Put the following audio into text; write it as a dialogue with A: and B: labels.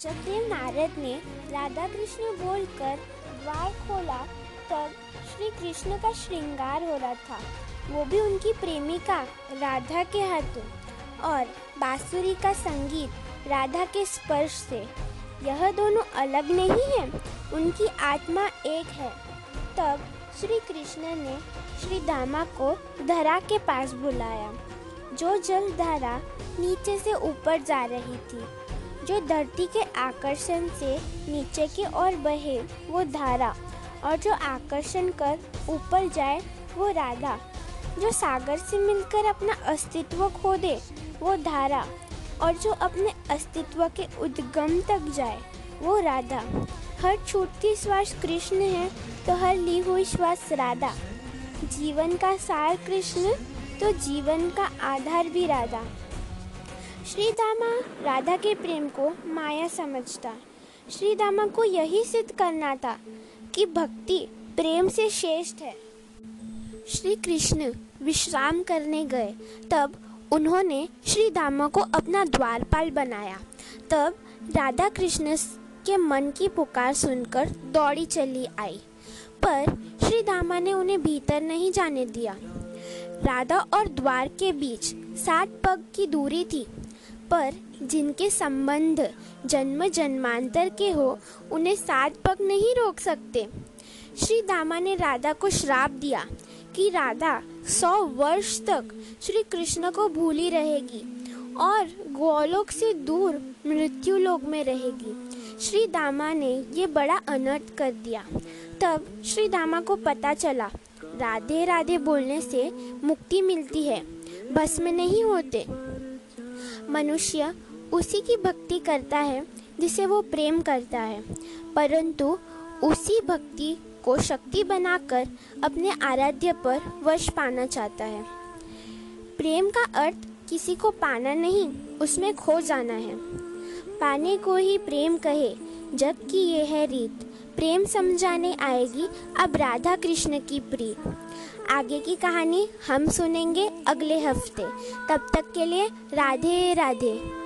A: जब नारद ने राधा कृष्ण बोलकर द्वार खोला, तब श्री कृष्ण का श्रृंगार हो रहा था। वो भी उनकी प्रेमिका राधा के हाथों और बांसुरी का संगीत राधा के स्पर्श से। यह दोनों अलग नहीं है, उनकी आत्मा एक है। तब श्री कृष्ण ने श्री दामा को धरा के पास बुलाया, जो जल धारा नीचे से ऊपर जा रही थी। जो धरती के आकर्षण से नीचे की ओर बहे, वो धारा, और जो आकर्षण कर ऊपर जाए, वो राधा। जो सागर से मिलकर अपना अस्तित्व खो दे, वो धारा, और जो अपने अस्तित्व के उद्गम तक जाए, वो राधा। हर छूटती श्वास कृष्ण है तो हर ली हुई श्वास राधा। जीवन का सार कृष्ण तो जीवन का आधार भी राधा। श्री दामा राधा के प्रेम को माया समझता। श्री दामा को यही सिद्ध करना था कि भक्ति प्रेम से श्रेष्ठ है। श्री कृष्ण विश्राम करने गए, तब उन्होंने श्री दामा को अपना द्वारपाल बनाया। तब राधा कृष्ण के मन की पुकार सुनकर दौड़ी चली आई, पर श्री दामा ने उन्हें भीतर नहीं जाने दिया। राधा और द्वार के बीच सात पग की दूरी थी पर जिनके संबंध जन्म जन्मांतर के हो, उन्हें सात पग नहीं रोक सकते। श्री दामा ने राधा को श्राप दिया कि राधा सौ वर्ष तक श्री कृष्ण को भूली रहेगी और गोलोक से दूर मृत्यु लोक में रहेगी। श्री दामा ने ये बड़ा अनर्थ कर दिया। तब श्री दामा को पता चला राधे राधे बोलने से मुक्ति मिलती है भस्म नहीं होते। मनुष्य उसी की भक्ति करता है, जिसे वो प्रेम करता है। परंतु उसी भक्ति को शक्ति बनाकर अपने आराध्य पर वश पाना चाहता है। प्रेम का अर्थ किसी को पाना नहीं, उसमें खो जाना है। पाने को ही प्रेम कहे, जबकि ये है रीत। प्रेम समझाने आएगी अब राधा कृष्ण की प्रीत। आगे की कहानी हम सुनेंगे अगले हफ़्ते। तब तक के लिए राधे राधे।